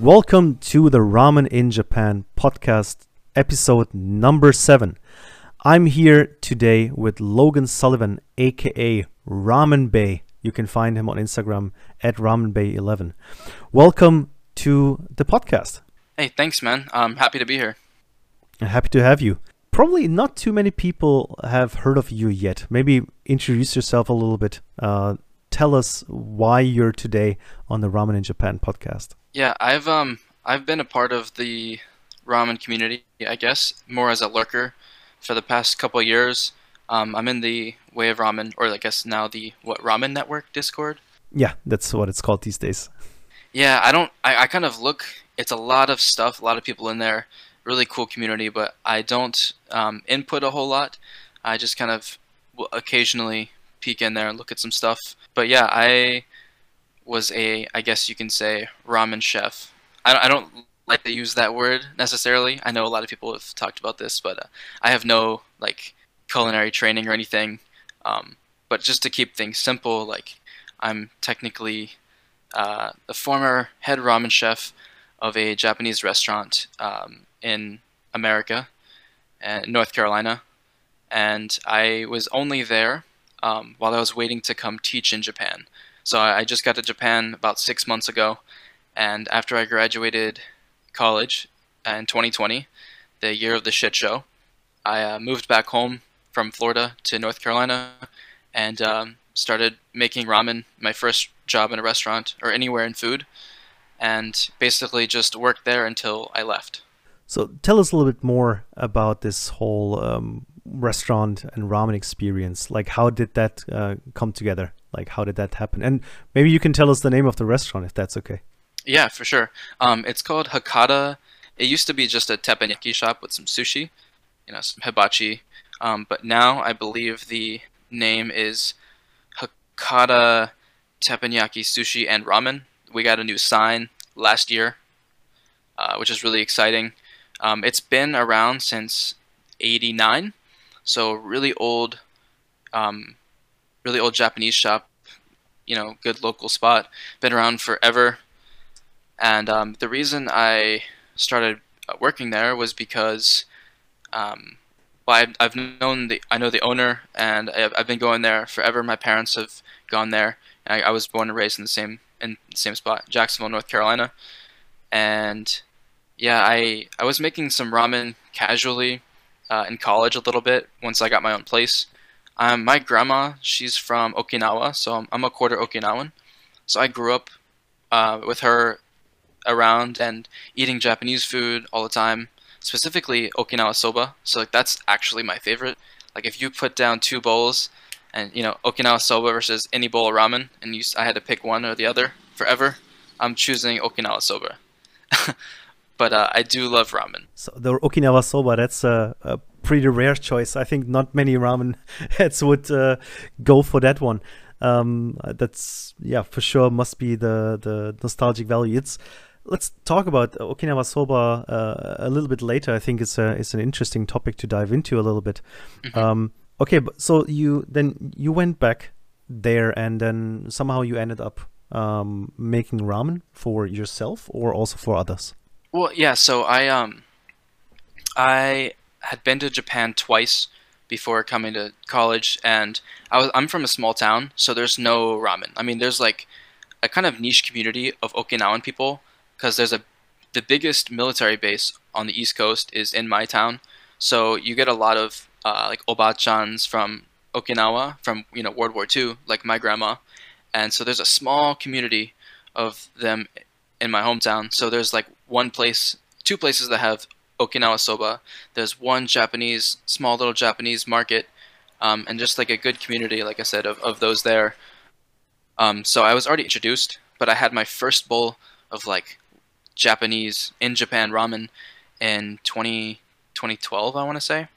Welcome to the Ramen in Japan podcast, episode number seven. I'm here today with Logan Sullivan, aka Ramen Bay. You can find him on Instagram at RamenBay11. Welcome to the podcast. Hey, thanks, man. I'm happy to be here. Happy to have you. Probably not too many people have heard of you yet. Maybe introduce yourself a little bit. Uh, tell us why you're today on the Ramen in Japan podcast. Yeah, I've um I've been a part of the ramen community, I guess, more as a lurker for the past couple of years. Um, I'm in the Way of Ramen, or I guess now the what Ramen Network Discord. Yeah, that's what it's called these days. Yeah, I don't. I, I kind of look. It's a lot of stuff, a lot of people in there. Really cool community, but I don't um, input a whole lot. I just kind of occasionally peek in there and look at some stuff. But yeah, I was a, I guess you can say, ramen chef. I, I don't like to use that word necessarily. I know a lot of people have talked about this, but uh, I have no like culinary training or anything. Um, but just to keep things simple, like I'm technically uh, the former head ramen chef of a Japanese restaurant um, in America, uh, North Carolina, and I was only there um, while I was waiting to come teach in Japan. So I just got to Japan about six months ago, and after I graduated college in 2020, the year of the shit show, I uh, moved back home from Florida to North Carolina and um, started making ramen, my first job in a restaurant or anywhere in food, and basically just worked there until I left. So tell us a little bit more about this whole um, restaurant and ramen experience. Like, how did that uh, come together? Like, how did that happen? And maybe you can tell us the name of the restaurant if that's okay. Yeah, for sure. Um, it's called Hakata. It used to be just a teppanyaki shop with some sushi, you know, some hibachi. Um, but now I believe the name is Hakata Teppanyaki Sushi and Ramen. We got a new sign last year, uh, which is really exciting. Um, it's been around since '89, so really old, um, really old Japanese shop. You know, good local spot. Been around forever. And um, the reason I started working there was because, um, well, I've, I've known the I know the owner, and I've, I've been going there forever. My parents have gone there. I, I was born and raised in the same in the same spot, Jacksonville, North Carolina, and yeah, I I was making some ramen casually uh, in college a little bit once I got my own place. Um, my grandma, she's from Okinawa, so I'm, I'm a quarter Okinawan. So I grew up uh, with her around and eating Japanese food all the time, specifically Okinawa soba. So like, that's actually my favorite. Like if you put down two bowls, and you know Okinawa soba versus any bowl of ramen, and you, I had to pick one or the other forever, I'm choosing Okinawa soba. but uh, I do love ramen. So the Okinawa soba, that's a, a, pretty rare choice. I think not many ramen heads would uh, go for that one. Um, that's yeah, for sure must be the the nostalgic value. It's let's talk about Okinawa soba uh, a little bit later. I think it's a it's an interesting topic to dive into a little bit. Mm-hmm. Um, okay, but so you then you went back there, and then somehow you ended up um, making ramen for yourself or also for others. Well, yeah. So I um, I had been to Japan twice before coming to college, and I was I'm from a small town, so there's no ramen. I mean, there's like a kind of niche community of Okinawan people because there's a the biggest military base on the East Coast is in my town, so you get a lot of uh, like obachans from Okinawa from you know World War II, like my grandma, and so there's a small community of them in my hometown. So there's like one place, two places that have Okinawa soba. There's one Japanese, small little Japanese market, um, and just like a good community, like I said, of, of those there. Um, so I was already introduced, but I had my first bowl of like Japanese in Japan ramen in 20, 2012, I want to say.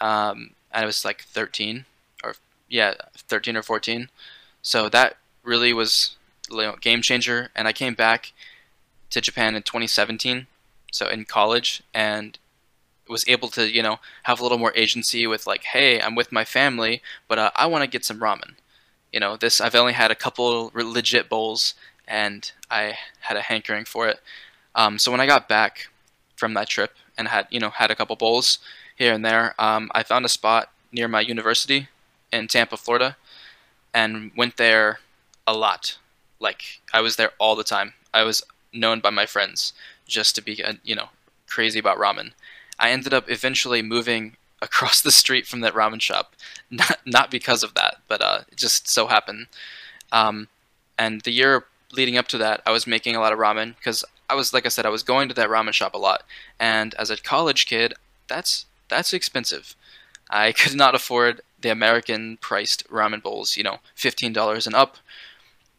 Um, and I was like 13 or yeah, 13 or 14. So that really was know, game changer. And I came back to Japan in 2017, so in college, and was able to you know have a little more agency with like, hey, I'm with my family, but uh, I want to get some ramen. You know, this I've only had a couple legit bowls, and I had a hankering for it. Um, so when I got back from that trip and had you know had a couple bowls here and there, um, I found a spot near my university in Tampa, Florida, and went there a lot. Like I was there all the time. I was known by my friends just to be uh, you know crazy about ramen. I ended up eventually moving across the street from that ramen shop, not not because of that, but uh, it just so happened. Um, and the year leading up to that, I was making a lot of ramen because I was like I said, I was going to that ramen shop a lot. And as a college kid, that's that's expensive. I could not afford the American priced ramen bowls, you know, fifteen dollars and up.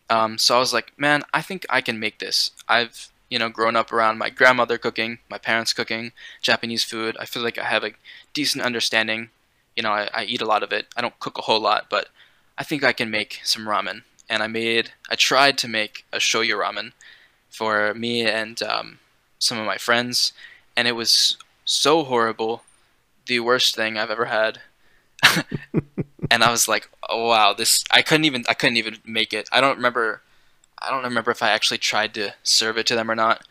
Um, so I was like, man, I think I can make this. I've you know grown up around my grandmother cooking, my parents cooking Japanese food. I feel like I have a decent understanding. You know, I, I eat a lot of it. I don't cook a whole lot, but I think I can make some ramen. And I made, I tried to make a shoyu ramen for me and um, some of my friends, and it was so horrible, the worst thing I've ever had. and I was like, oh, wow, this I couldn't even I couldn't even make it. I don't remember I don't remember if I actually tried to serve it to them or not.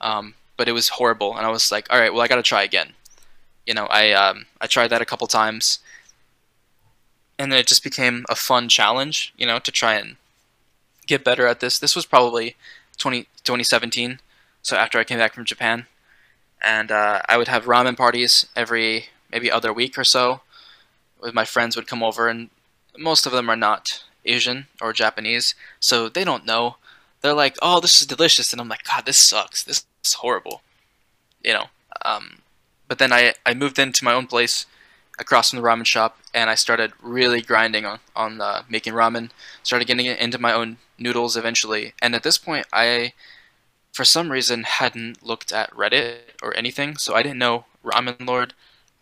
Um, but it was horrible, and I was like, all right, well, I got to try again. You know, I um, I tried that a couple times, and then it just became a fun challenge. You know, to try and get better at this. This was probably 20, 2017, so after I came back from Japan, and uh, I would have ramen parties every maybe other week or so. With my friends would come over, and most of them are not Asian or Japanese, so they don't know. They're like, "Oh, this is delicious," and I'm like, "God, this sucks. This is horrible." You know. Um, but then I I moved into my own place across from the ramen shop, and I started really grinding on on uh, making ramen. Started getting into my own noodles eventually, and at this point, I for some reason hadn't looked at Reddit or anything, so I didn't know Ramen Lord.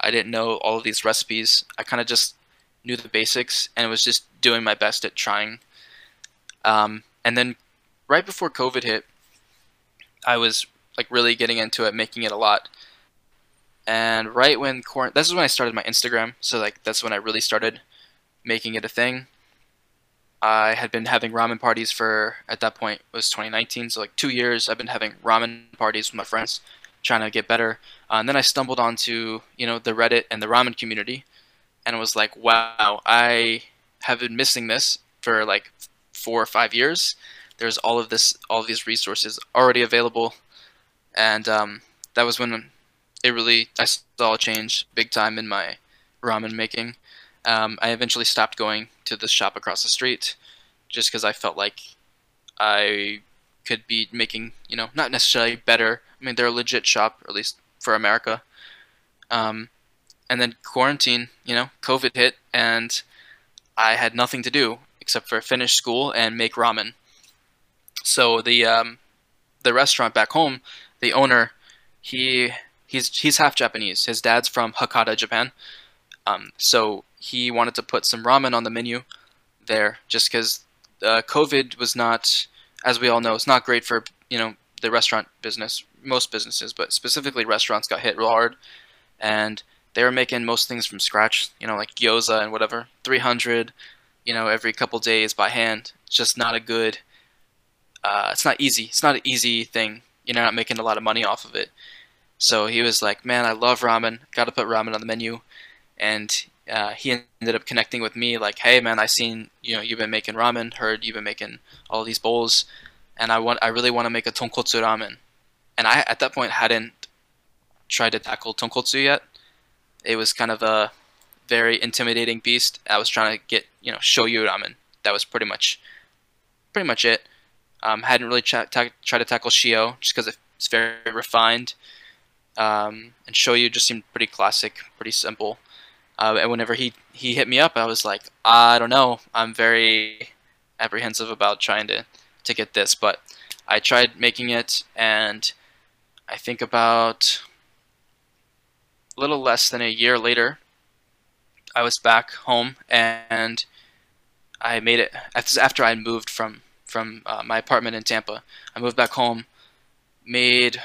I didn't know all of these recipes. I kind of just knew the basics and was just doing my best at trying. Um, and then right before COVID hit, I was like really getting into it, making it a lot. And right when quarantine, this is when I started my Instagram. So like that's when I really started making it a thing. I had been having ramen parties for at that point was 2019, so like two years. I've been having ramen parties with my friends, trying to get better. Uh, and then I stumbled onto you know the Reddit and the ramen community, and was like, wow, I have been missing this for like four or five years. There's all of this, all of these resources already available, and um, that was when it really I saw a change big time in my ramen making. Um, I eventually stopped going to the shop across the street just because I felt like I could be making, you know, not necessarily better. I mean, they're a legit shop, at least for America. Um, and then quarantine, you know, COVID hit, and I had nothing to do except for finish school and make ramen. So the um, the restaurant back home, the owner, he he's he's half Japanese. His dad's from Hakata, Japan. Um, so he wanted to put some ramen on the menu there, just because uh, COVID was not, as we all know, it's not great for you know the restaurant business, most businesses, but specifically restaurants got hit real hard, and they were making most things from scratch, you know, like gyoza and whatever, 300, you know, every couple days by hand. It's just not a good, uh, it's not easy. It's not an easy thing. You're not making a lot of money off of it. So he was like, man, I love ramen. Got to put ramen on the menu. And uh, he ended up connecting with me like, hey, man, I seen, you know, you've been making ramen, heard you've been making all these bowls. And I want, I really want to make a tonkotsu ramen. And I, at that point, hadn't tried to tackle tonkotsu yet it was kind of a very intimidating beast. I was trying to get you know shoyu ramen. That was pretty much pretty much it. Um, hadn't really tried ta- to tackle shio just because it's very refined. Um, and shoyu just seemed pretty classic, pretty simple. Uh, and whenever he he hit me up, I was like, I don't know. I'm very apprehensive about trying to to get this, but I tried making it, and I think about a little less than a year later, I was back home and I made it after I moved from from uh, my apartment in Tampa. I moved back home, made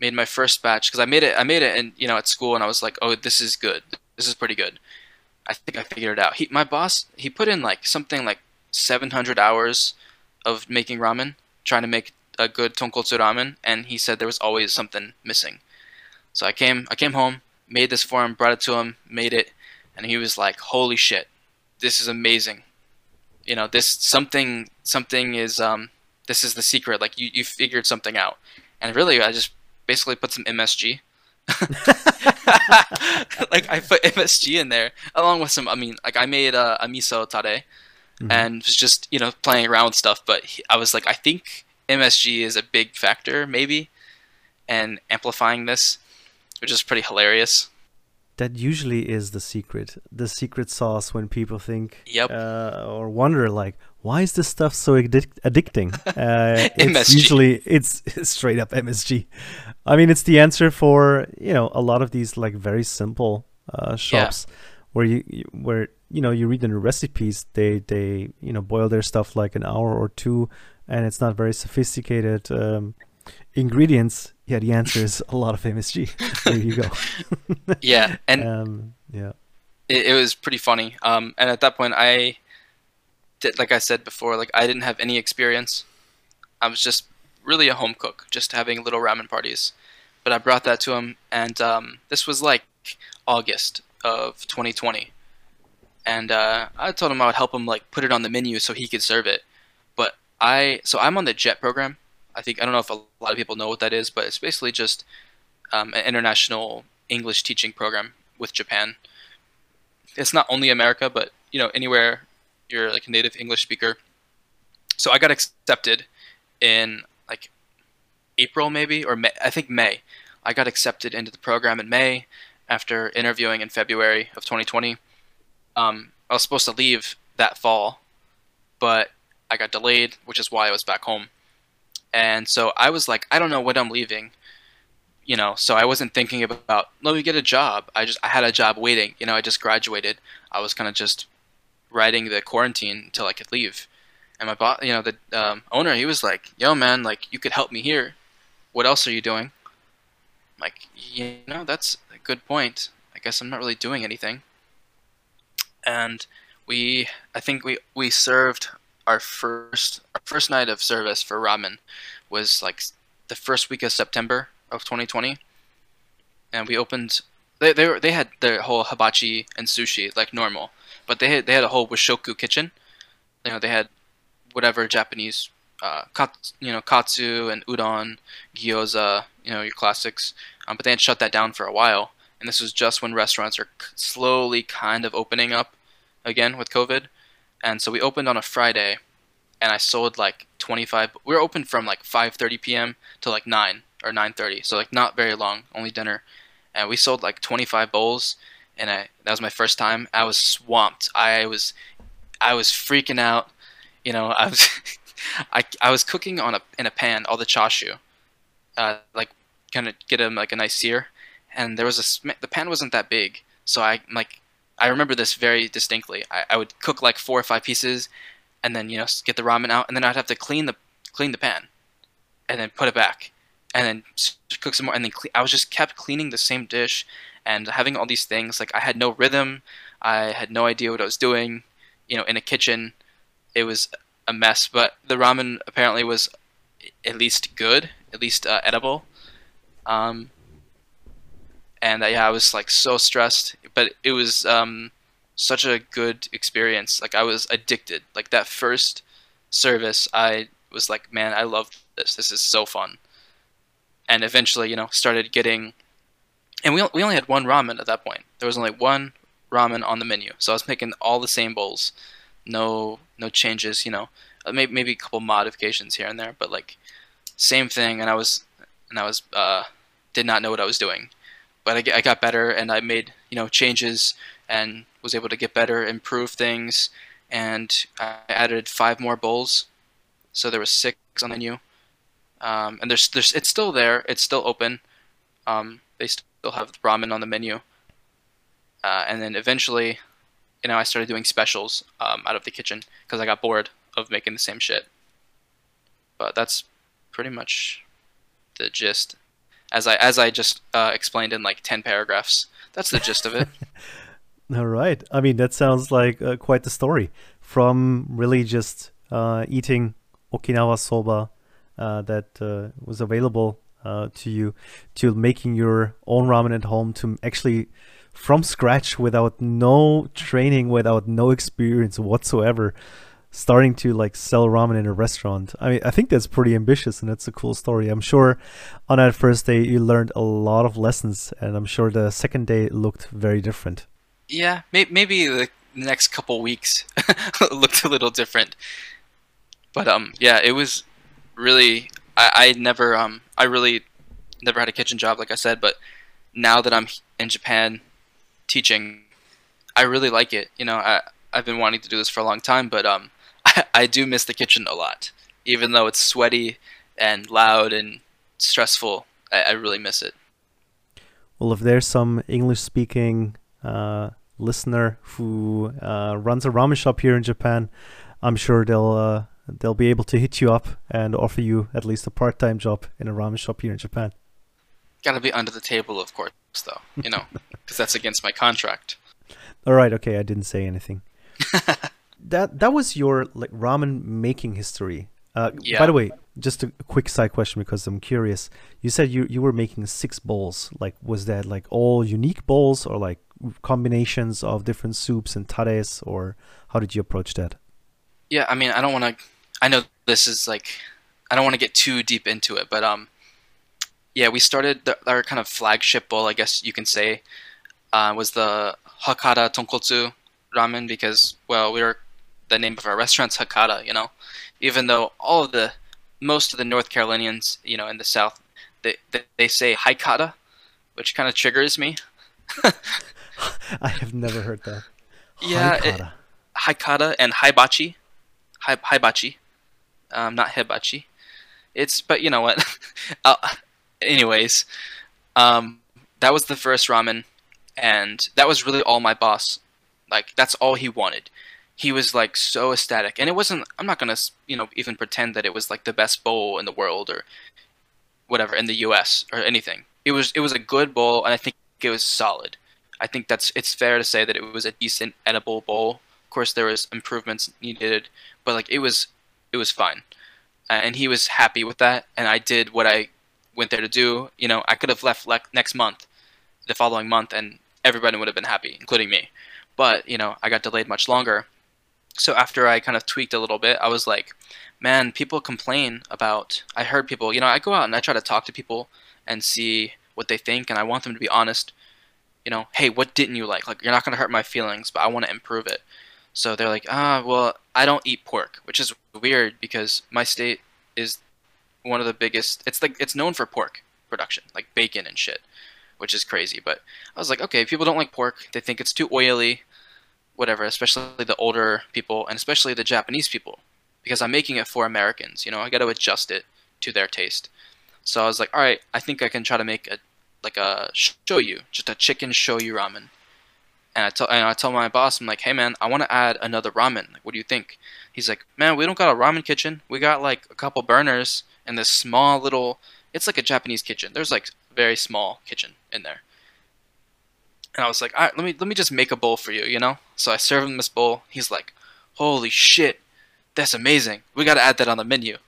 made my first batch because I made it. I made it, and you know, at school, and I was like, "Oh, this is good. This is pretty good." I think I figured it out. He, my boss, he put in like something like 700 hours of making ramen, trying to make a good tonkotsu ramen, and he said there was always something missing. So I came I came home, made this for him, brought it to him, made it, and he was like, "Holy shit, this is amazing." You know, this something something is um this is the secret. Like you you figured something out, and really I just basically put some MSG. like I put MSG in there along with some. I mean, like I made a, a miso tare, mm-hmm. and was just you know playing around with stuff. But he, I was like, I think MSG is a big factor, maybe, and amplifying this, which is pretty hilarious. That usually is the secret, the secret sauce when people think yep. Uh, or wonder like, why is this stuff so addic- addicting? Uh, it's usually it's, straight up MSG. I mean, it's the answer for you know a lot of these like very simple uh, shops yeah. where you where you know you read in the recipes they they you know boil their stuff like an hour or two, and it's not very sophisticated um, ingredients. Yeah, the answer is a lot of MSG. there you go. yeah, and um, yeah, it, it, was pretty funny. Um, and at that point, I did like I said before, like I didn't have any experience. I was just really a home cook, just having little ramen parties. But I brought that to him, and um, this was like August of 2020. And uh, I told him I would help him like put it on the menu so he could serve it. But I, so I'm on the JET program. I think I don't know if a lot of people know what that is, but it's basically just um, an international English teaching program with Japan. It's not only America, but you know anywhere you're like a native English speaker. So I got accepted in like April maybe or May, I think May. I got accepted into the program in May after interviewing in February of 2020. Um, I was supposed to leave that fall, but I got delayed, which is why I was back home. And so I was like, I don't know when I'm leaving, you know. So I wasn't thinking about let me get a job. I just I had a job waiting. You know, I just graduated. I was kind of just riding the quarantine until I could leave. And my boss, you know, the um, owner, he was like, "Yo, man, like you could help me here. What else are you doing?" I'm like, you know, that's a good point. I guess I'm not really doing anything. And we, I think we we served our first our first night of service for ramen was like the first week of September of 2020, and we opened. They they were, they had their whole hibachi and sushi like normal, but they had they had a whole washoku kitchen. You know, they had whatever Japanese, uh, katsu, you know, katsu and udon, gyoza, you know, your classics. Um, but they had shut that down for a while, and this was just when restaurants are slowly kind of opening up again with COVID. And so we opened on a Friday, and I sold like 25. We were open from like 5:30 p.m. to like 9 or 9:30, so like not very long, only dinner. And we sold like 25 bowls, and I that was my first time. I was swamped. I was I was freaking out you know, I was I, I was cooking on a in a pan all the chashu, uh, like kind of get them like a nice sear, and there was a the pan wasn't that big, so I like I remember this very distinctly. I, I would cook like four or five pieces, and then you know get the ramen out, and then I'd have to clean the clean the pan, and then put it back, and then cook some more, and then cle- I was just kept cleaning the same dish, and having all these things. Like I had no rhythm, I had no idea what I was doing, you know, in a kitchen it was a mess. But the ramen apparently was at least good, at least uh, edible. Um, and uh, yeah, I was like so stressed, but it was um, such a good experience. Like I was addicted. Like that first service, I was like, man, I love this. This is so fun. And eventually, you know, started getting, and we we only had one ramen at that point. There was only one ramen on the menu, so I was making all the same bowls no no changes. You know, maybe uh, maybe a couple modifications here and there, but like same thing. And I was and I was uh, did not know what I was doing, but I, I got better and I made you know changes and was able to get better, improve things, and I added five more bowls, so there was six on the menu. Um, and there's there's it's still there, it's still open. Um, they still have ramen on the menu. Uh, and then eventually you know, I started doing specials um, out of the kitchen because I got bored of making the same shit. But that's pretty much the gist. As I as I just uh, explained in like ten paragraphs, that's the gist of it. All right. I mean, that sounds like uh, quite the story. From really just uh, eating Okinawa soba uh, that uh, was available uh, to you to making your own ramen at home to actually from scratch without no training, without no experience whatsoever, starting to like sell ramen in a restaurant. I mean, I think that's pretty ambitious and that's a cool story. I'm sure on that first day you learned a lot of lessons, and I'm sure the second day looked very different. Yeah, may- maybe the next couple weeks looked a little different, but um, yeah, it was really. I, I never um, I really never had a kitchen job, like I said, but now that I'm in Japan teaching, I really like it. You know, I I've been wanting to do this for a long time, but um, I, do miss the kitchen a lot, even though it's sweaty and loud and stressful. I, I really miss it. Well, if there's some English-speaking uh, listener who uh, runs a ramen shop here in Japan, I'm sure they'll uh, they'll be able to hit you up and offer you at least a part-time job in a ramen shop here in Japan. Got to be under the table, of course, though. You know, because that's against my contract. All right, okay, I didn't say anything. that that was your like ramen making history. Uh, Yeah. By the way, just a quick side question because I'm curious. You said you you were making six bowls. Like, was that like all unique bowls or like combinations of different soups and tares, or how did you approach that? Yeah, I mean, I don't want to. I know this is like, I don't want to get too deep into it, but um, yeah, we started the, our kind of flagship bowl, I guess you can say, uh, was the Hakata Tonkotsu ramen because, well, we were the name of our restaurant's Hakata, you know, even though all of the most of the North Carolinians, you know, in the South, they they, they say Haikata, which kind of triggers me. I have never heard that. Yeah, it-. Haikata and Hibachi. Hi, hibachi. Um, not hibachi. It's, but you know what? uh, anyways, um, that was the first ramen, and that was really all my boss. Like, that's all he wanted. He was like so ecstatic, and it wasn't. I'm not gonna, you know, even pretend that it was like the best bowl in the world or whatever in the U.S. or anything. It was. It was a good bowl, and I think it was solid. I think that's. It's fair to say that it was a decent edible bowl. Of course, there was improvements needed, but like it was, it was fine, and he was happy with that. And I did what I went there to do. You know, I could have left like next month, the following month, and everybody would have been happy, including me. But you know, I got delayed much longer. So after I kind of tweaked a little bit, I was like, man, people complain about. I heard people. You know, I go out and I try to talk to people and see what they think, and I want them to be honest. You know, hey, what didn't you like? Like, you're not gonna hurt my feelings, but I want to improve it. So they're like, ah, well, I don't eat pork, which is weird because my state is one of the biggest. It's like it's known for pork production, like bacon and shit, which is crazy. But I was like, okay, people don't like pork. They think it's too oily, whatever. Especially the older people and especially the Japanese people, because I'm making it for Americans. You know, I got to adjust it to their taste. So I was like, all right, I think I can try to make a like a shoyu, just a chicken shoyu ramen. And I tell and I tell my boss, I'm like, hey man, I want to add another ramen. Like, what do you think? He's like, man, we don't got a ramen kitchen. We got like a couple burners and this small little. It's like a Japanese kitchen. There's like very small kitchen in there. And I was like, all right, let me let me just make a bowl for you, you know. So I serve him this bowl. He's like, holy shit, that's amazing. We got to add that on the menu.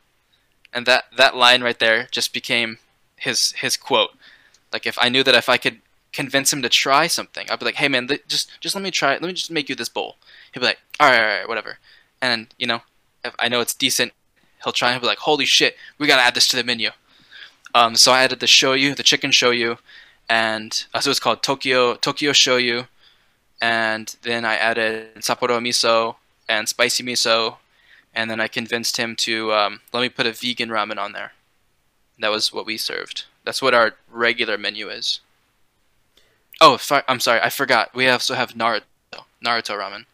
And that that line right there just became his his quote. Like if I knew that if I could convince him to try something, I'd be like, "Hey man, th- just just let me try. it. Let me just make you this bowl." He'd be like, "All right, all right, whatever." And you know, if I know it's decent, he'll try and he'll be like, "Holy shit, we gotta add this to the menu." Um, so I added the shoyu, the chicken shoyu, and uh, so it's called Tokyo Tokyo shoyu, and then I added Sapporo miso and spicy miso, and then I convinced him to um, let me put a vegan ramen on there. That was what we served. That's what our regular menu is. Oh, I'm sorry, I forgot. We also have Naruto, Naruto ramen.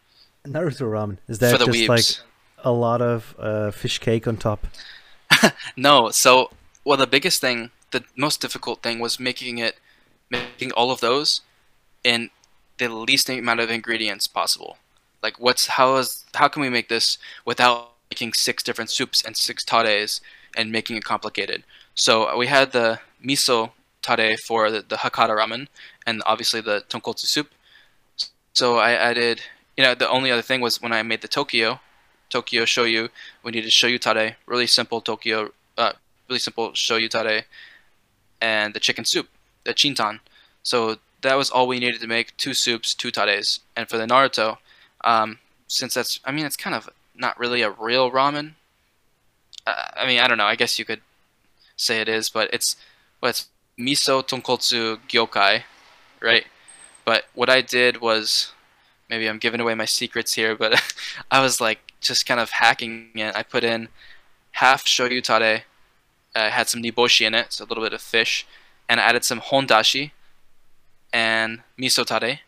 Naruto ramen. Is that just like a lot of uh, fish cake on top? No, so well, the biggest thing, the most difficult thing, was making it, making all of those, in the least amount of ingredients possible. Like, what's how is how can we make this without making six different soups and six tares and making it complicated? So uh, we had the miso tare for the, the Hakata ramen, and obviously the tonkotsu soup. So I added, you know, the only other thing was when I made the Tokyo, Tokyo shoyu, we needed shoyu tare, really simple Tokyo uh, really simple shoyu tare, and the chicken soup, the chintan. So that was all we needed to make two soups, two tares. And for the Naruto, um, since that's, I mean, it's kind of not really a real ramen. Uh, I mean, I don't know. I guess you could say it is, but it's, well, it's miso tonkotsu gyokai, right? But what I did was, maybe I'm giving away my secrets here, but I was like just kind of hacking it. I put in half shoyu tare, uh, had some niboshi in it, so a little bit of fish, and I added some hondashi and miso tare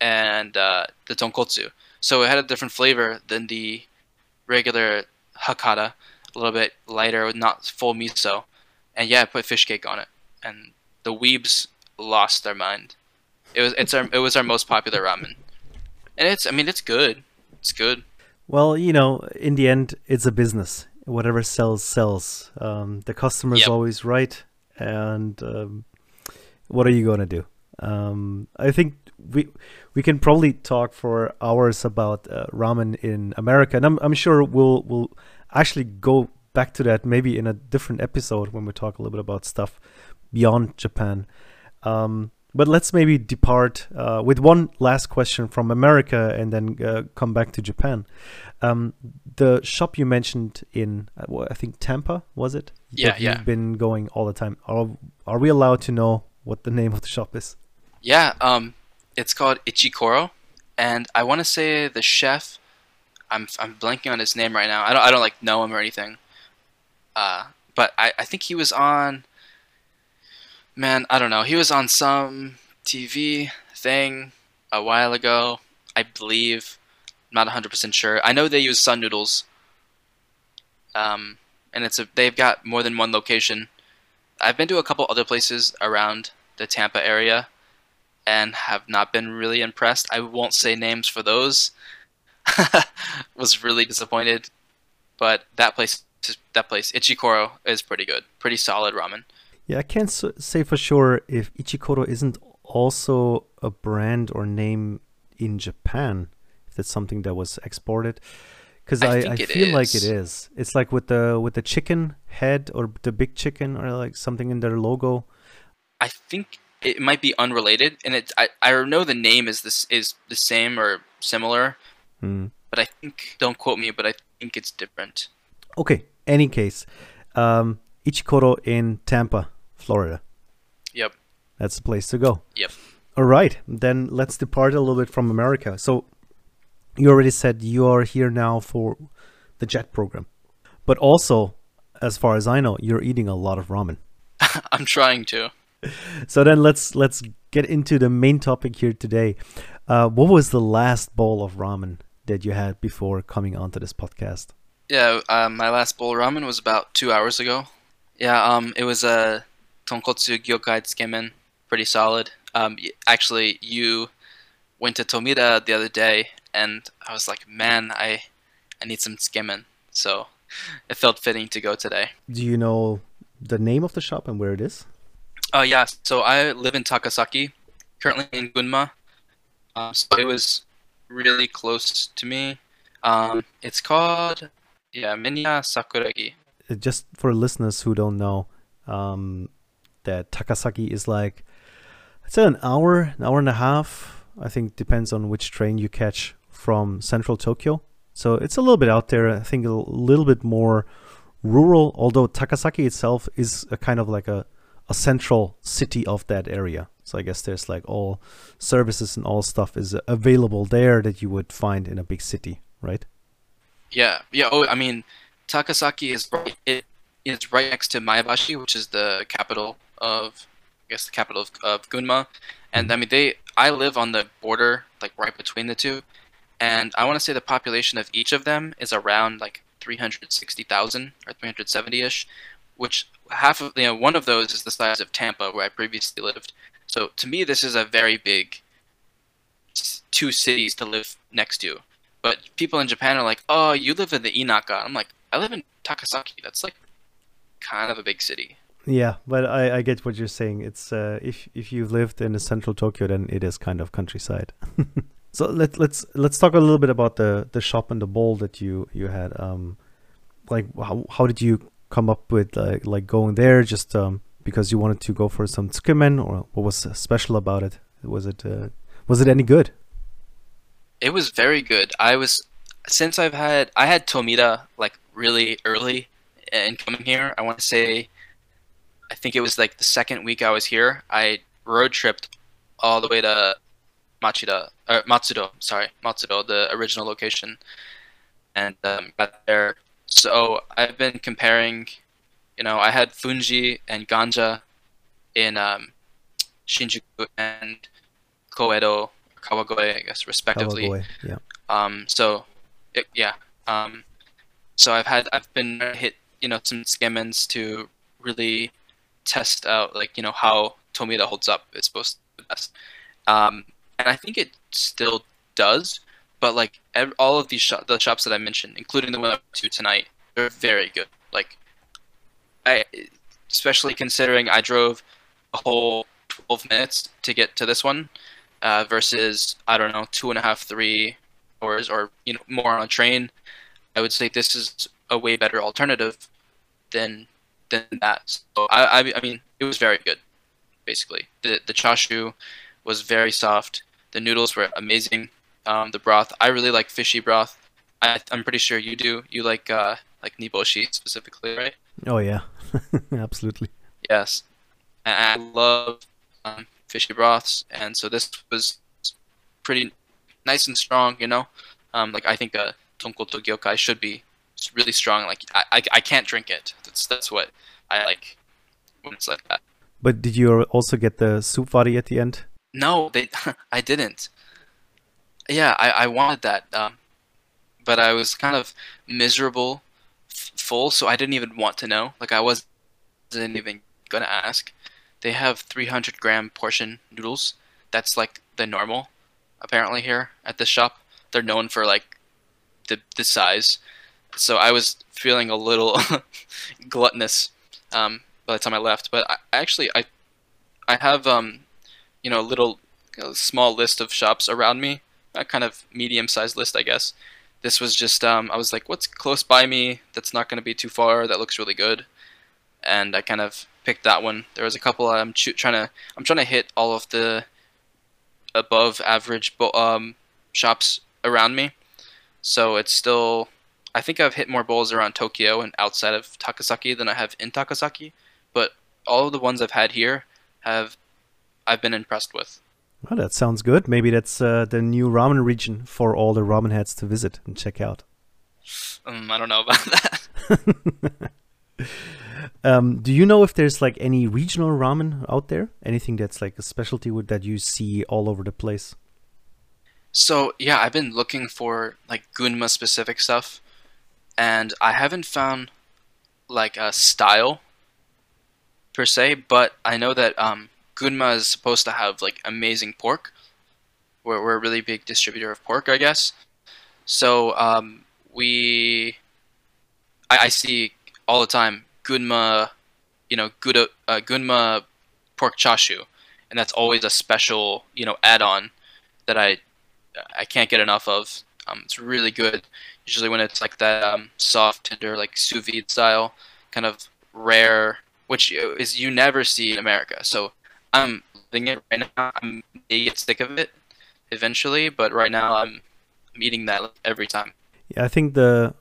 and uh, the tonkotsu. So it had a different flavor than the regular hakata, a little bit lighter, not full miso. And yeah, I put fish cake on it, and the weebs lost their mind. It was it's our it was our most popular ramen, and it's I mean it's good, it's good. Well, you know, in the end, it's a business. Whatever sells, sells. Um, the customer's Yep. always right, and um, what are you gonna do? Um, I think we we can probably talk for hours about uh, ramen in America, and I'm I'm sure we'll we'll actually go back to that maybe in a different episode when we talk a little bit about stuff beyond Japan. Um, but let's maybe depart uh, with one last question from America and then uh, come back to Japan. Um, the shop you mentioned in, uh, I think Tampa, was it? Yeah, that yeah. You've been going all the time. Are, are we allowed to know what the name of the shop is? Yeah, um, it's called Ichikoro, and I want to say the chef. I'm I'm blanking on his name right now. I don't I don't like know him or anything. Uh, but I I think he was on. Man, I don't know. He was on some TV thing a while ago, I believe. Not 100% sure. I know they use Sun Noodles. Um, and it's a they've got more than one location. I've been to a couple other places around the Tampa area and have not been really impressed. I won't say names for those. Was really disappointed, but that place, that place, Ichikoro, is pretty good. Pretty solid ramen. Yeah, I can't say for sure if Ichikoro isn't also a brand or name in Japan. If that's something that was exported, because I I, I, feel like it is. is. It's like with the with the chicken head or the big chicken or like something in their logo. I think it might be unrelated, and it I, I know the name is this is the same or similar, Hmm. but I think don't quote me, but I think it's different. Okay. Any case, um, Ichikoro in Tampa, Florida. Yep. That's the place to go. Yep. All right, then let's depart a little bit from America. So, you already said you are here now for the JET program, but also, as far as I know, you're eating a lot of ramen. I'm trying to. So then let's let's get into the main topic here today. Uh, what was the last bowl of ramen that you had before coming onto this podcast? Yeah, um, my last bowl of ramen was about two hours ago. Yeah, um, it was a tonkotsu gyokai tsukemen, pretty solid. Um, actually, you went to Tomita the other day, and I was like, man, I, I need some tsukemen. So, it felt fitting to go today. Do you know the name of the shop and where it is? Oh yeah, so I live in Takasaki, currently in Gunma. Um, so it was really close to me. Um, it's called yeah Minya Sakuragi. Uh, Just for listeners who don't know, um, that Takasaki is like it's an hour, an hour and a half. I think depends on which train you catch from central Tokyo. So it's a little bit out there. I think a little bit more rural. Although Takasaki itself is a kind of like a a central city of that area. So I guess there's like all services and all stuff is available there that you would find in a big city, right? Yeah, yeah. Oh, I mean, Takasaki is right. It is right next to Maebashi, which is the capital of, I guess, the capital of, of Gunma. And mm-hmm. I mean, they. I live on the border, like right between the two, and I want to say the population of each of them is around like 360,000 or 370ish, which half of you know one of those is the size of Tampa, where I previously lived. So to me, this is a very big two cities to live next to. But people in Japan are like, "Oh, you live in the Inaka." I'm like, "I live in Takasaki. That's like kind of a big city." Yeah, but I, I get what you're saying. It's uh, if if you've lived in central Tokyo, then it is kind of countryside. so let let's let's talk a little bit about the the shop and the bowl that you you had. Um, like how how did you come up with like like going there just um, because you wanted to go for some tsukemen, or what was special about it? Was it uh, was it any good? It was very good. I was since I've had I had Tomita like really early in coming here. I want to say I think it was like the second week I was here. I road tripped all the way to Machida or Matsudo, sorry, Matsudo, the original location, and um, got there. So I've been comparing. You know, I had Fuunji and Ganja in um, Shinjuku and Koedo, Kawagoe, I guess, respectively. Kawagoe, yeah. Um, so, it, yeah. Um, so I've had I've been hit you know some skimmings to really test out like you know how Tomita holds up. It's supposed to be best, um, and I think it still does. But like ev- all of these the shops that I mentioned, including the one up to tonight, they're very good. Like, I especially considering I drove a whole 12 minutes to get to this one uh, versus I don't know two and a half, three hours, or you know more on a train. I would say this is a way better alternative than than that. So I, I, I mean, it was very good. Basically, the the chashu was very soft. The noodles were amazing. Um, the broth, I really like fishy broth. I, I'm pretty sure you do. You like uh, like niboshi specifically, right? Oh yeah, absolutely. Yes, and I love um, fishy broths, and so this was pretty nice and strong. You know, um, like I think a tonkotsu gyokai should be really strong. Like I, I, I can't drink it. That's that's what I like when it's like that. But did you also get the soup wari at the end? No, they I didn't. Yeah, I, I wanted that, um, but I was kind of miserable, f- full, so I didn't even want to know. Like I wasn't even gonna ask. They have 300 gram portion noodles. That's like the normal, apparently here at this shop. They're known for like the the size. So I was feeling a little gluttonous um, by the time I left. But I, actually, I I have um, you know a little small list of shops around me, a kind of medium sized list, I guess. This was just um, I was like, what's close by me that's not going to be too far that looks really good, and I kind of picked that one. There was a couple I'm ch- trying to I'm trying to hit all of the above average um, shops around me, so it's still I think I've hit more bowls around Tokyo and outside of Takasaki than I have in Takasaki, but all of the ones I've had here have I've been impressed with. Well, that sounds good. Maybe that's uh, the new ramen region for all the ramen heads to visit and check out. Um, I don't know about that. um, do you know if there's like any regional ramen out there? Anything that's like a specialty that you see all over the place? So yeah, I've been looking for like Gunma specific stuff, and I haven't found like a style per se. But I know that um, Gunma is supposed to have like amazing pork. We're we're a really big distributor of pork, I guess. So um, we, I, I see all the time Gunma, you know, Gouda, uh, Gunma pork chashu, and that's always a special you know add-on that I I can't get enough of. Um, it's really good. Usually when it's like that um, soft, tender, like sous vide style, kind of rare, which is you never see in America. So I'm loving it right now. I'm may get sick of it eventually, but right now I'm, I'm eating that every time. Yeah, I think the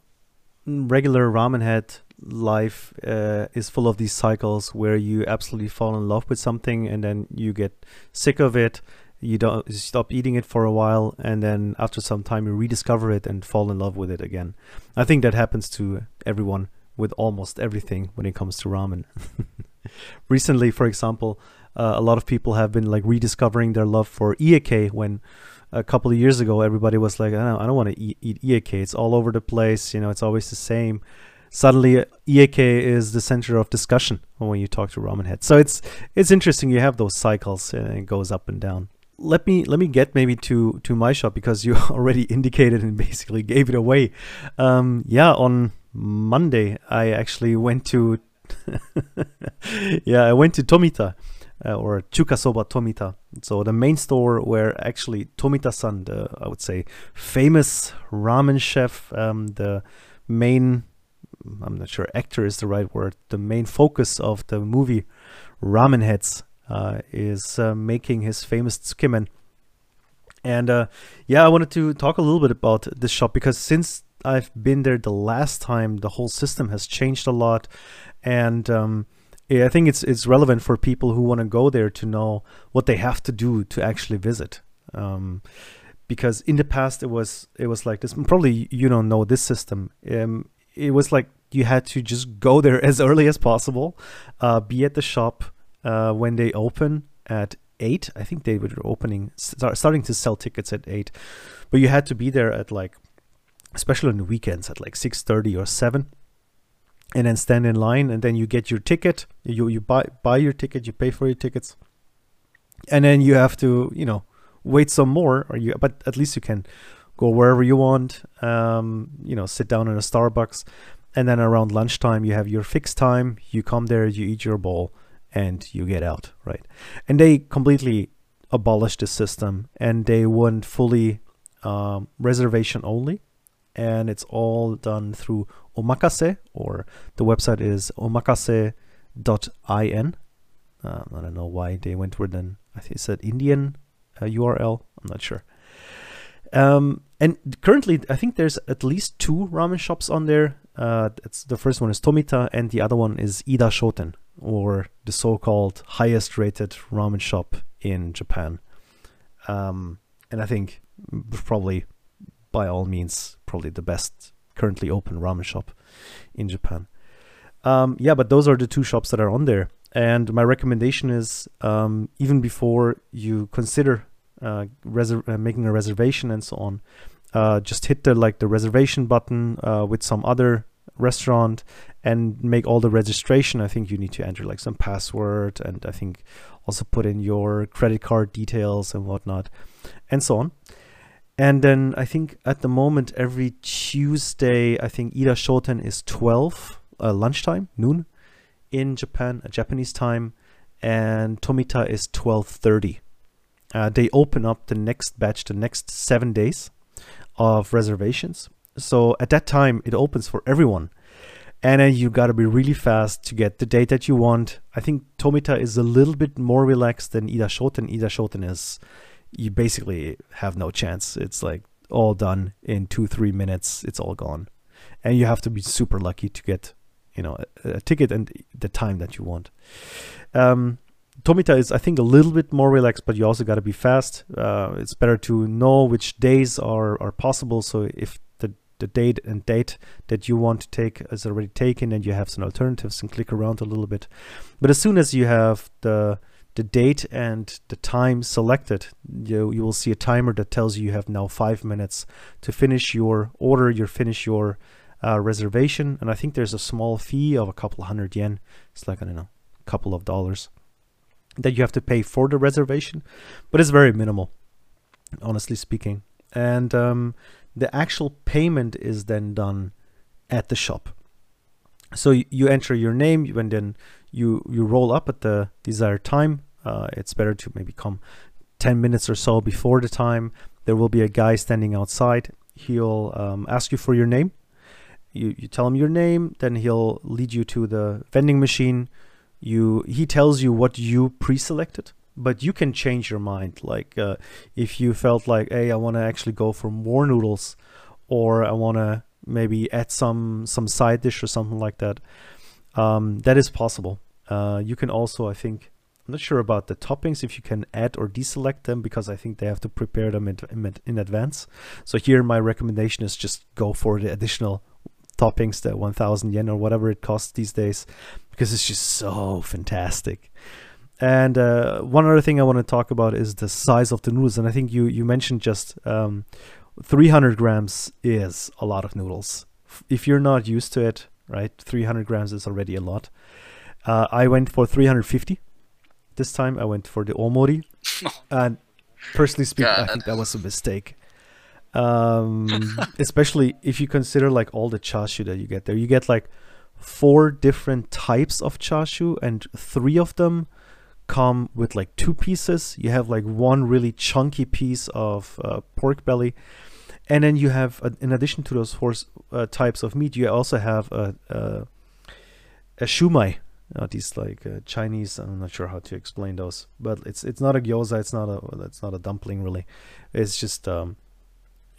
regular ramen head life uh, is full of these cycles where you absolutely fall in love with something and then you get sick of it you don't you stop eating it for a while and then after some time you rediscover it and fall in love with it again. I think that happens to everyone with almost everything when it comes to ramen. Recently for example uh, a lot of people have been like rediscovering their love for iekei when a couple of years ago everybody was like i don't, I don't want to eat, eat iekei it's all over the place you know it's always the same. Suddenly Iekei is the center of discussion when you talk to ramen heads so it's it's interesting you have those cycles and it goes up and down let me let me get maybe to to my shop because you already indicated and basically gave it away. Um, yeah, on Monday I actually went to yeah I went to Tomita uh, or Chukasoba Tomita. So the main store where actually Tomita-san, the I would say famous ramen chef, um, the main I'm not sure actor is the right word. The main focus of the movie Ramen Heads is uh, making his famous tsukemen. And uh, yeah, I wanted to talk a little bit about this shop because since I've been there the last time, the whole system has changed a lot, and um, I think it's it's relevant for people who want to go there to know what they have to do to actually visit. Um, because in the past it was it was like this. Probably you don't know this system. Um, it was like you had to just go there as early as possible, uh, be at the shop uh, when they open at eight. I think they were opening start, starting to sell tickets at eight, but you had to be there at like, especially on the weekends at like six thirty or seven, and then stand in line, and then you get your ticket. You you buy buy your ticket, you pay for your tickets, and then you have to you know wait some more, or you but at least you can go wherever you want. Um, you know, sit down in a Starbucks, and then around lunchtime you have your fixed time. You come there, you eat your bowl and you get out, right? And they completely abolished the system and they went fully um, reservation only. And it's all done through Omakase, or the website is omakase.in. Uh, I don't know why they went with an, I think it said Indian uh, URL. I'm not sure. Um, and currently, I think there's at least two ramen shops on there. Uh, it's the first one is Tomita, and the other one is Ida Shoten or the so-called highest rated ramen shop in Japan. Um, and I think probably by all means probably the best currently open ramen shop in Japan. Um, yeah, but those are the two shops that are on there. And my recommendation is um, even before you consider uh, uh, making a reservation and so on, uh, just hit the like the reservation button uh, with some other restaurant and make all the registration. I think you need to enter like some password and I think also put in your credit card details and whatnot and so on. And then I think at the moment every Tuesday, I think Ida Shoten is 12 uh, lunchtime, noon in Japan, uh, Japanese time, and Tomita is 12:30. Uh, they open up the next batch, the next seven days of reservations. So at that time, it opens for everyone. And then you got to be really fast to get the date that you want. I think Tomita is a little bit more relaxed than Ida Shoten. Ida Shoten is, you basically have no chance. It's like all done in two, three minutes. It's all gone. And you have to be super lucky to get, you know, a, a ticket and the time that you want. Um, Tomita is, I think, a little bit more relaxed, but you also got to be fast. Uh, it's better to know which days are, are possible. So if the the date and date that you want to take is already taken and you have some alternatives and click around a little bit. But as soon as you have the the date and the time selected, you, you will see a timer that tells you you have now five minutes to finish your order, you finish your uh, reservation. And I think there's a small fee of a couple hundred yen. It's like, I don't know, a couple of dollars that you have to pay for the reservation, but it's very minimal, honestly speaking. And um, the actual payment is then done at the shop. So you, enter your name and then you, you roll up at the desired time. Uh, it's better to maybe come 10 minutes or so before the time. There will be a guy standing outside. He'll um, ask you for your name. You, you tell him your name, then he'll lead you to the vending machine. You he tells you what you pre-selected but you can change your mind. Like uh, if you felt like hey i want to actually go for more noodles or i want to maybe add some some side dish or something like that um, that is possible. Uh, you can also i think i'm not sure about the toppings if you can add or deselect them because i think they have to prepare them in, in, in advance. So here my recommendation is just go for the additional toppings the 1000 yen or whatever it costs these days because it's just so fantastic and uh, one other thing I want to talk about is the size of the noodles. And I think you you mentioned just um, 300 grams is a lot of noodles. If you're not used to it, right? 300 grams is already a lot. Uh, I went for 350 this time. I went for the omori, and personally speaking, God. I think that was a mistake. Um, especially if you consider like all the chashu that you get there. You get like four different types of chashu, and three of them come with like two pieces. You have like one really chunky piece of uh, pork belly, and then you have, uh, in addition to those four uh, types of meat, you also have a a, a shumai. Uh, these like uh, Chinese. I'm not sure how to explain those, but it's it's not a gyoza. It's not a it's not a dumpling really. It's just um,